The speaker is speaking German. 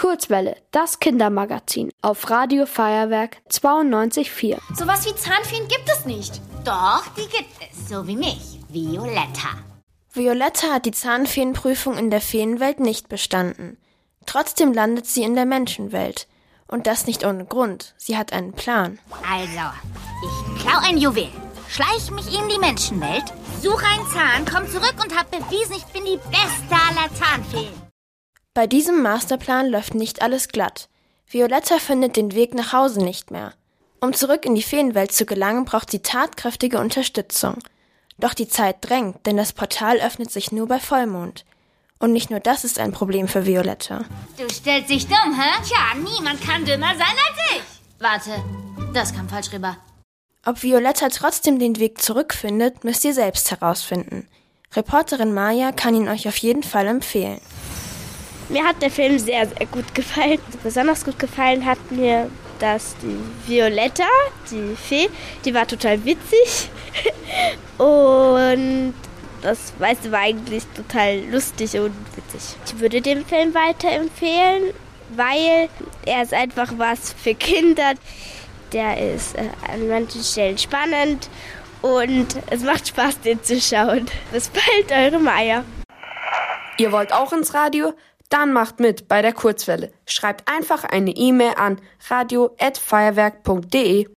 Kurzwelle, das Kindermagazin auf Radio Feuerwerk 92.4. Sowas wie Zahnfeen gibt es nicht. Doch, die gibt es, so wie mich, Violetta. Violetta hat die Zahnfeenprüfung in der Feenwelt nicht bestanden. Trotzdem landet sie in der Menschenwelt. Und das nicht ohne Grund. Sie hat einen Plan. Also, ich klau ein Juwel, schleich mich in die Menschenwelt, suche einen Zahn, komm zurück und hab bewiesen, ich bin die beste aller Zahnfeen. Bei diesem Masterplan läuft nicht alles glatt. Violetta findet den Weg nach Hause nicht mehr. Um zurück in die Feenwelt zu gelangen, braucht sie tatkräftige Unterstützung. Doch die Zeit drängt, denn das Portal öffnet sich nur bei Vollmond. Und nicht nur das ist ein Problem für Violetta. Du stellst dich dumm, hä? Tja, niemand kann dümmer sein als ich. Warte, das kam falsch rüber. Ob Violetta trotzdem den Weg zurückfindet, müsst ihr selbst herausfinden. Reporterin Maya kann ihn euch auf jeden Fall empfehlen. Mir hat der Film sehr, sehr gut gefallen. Besonders gut gefallen hat mir, dass die Violetta, die Fee, die war total witzig. Und das meiste war eigentlich total lustig und witzig. Ich würde den Film weiterempfehlen, weil er ist einfach was für Kinder. Der ist äh, an manchen Stellen spannend und es macht Spaß, den zu schauen. Bis bald, eure Maya. Ihr wollt auch ins Radio? Dann macht mit bei der Kurzwelle. Schreibt einfach eine E-Mail an radio@feuerwerk.de.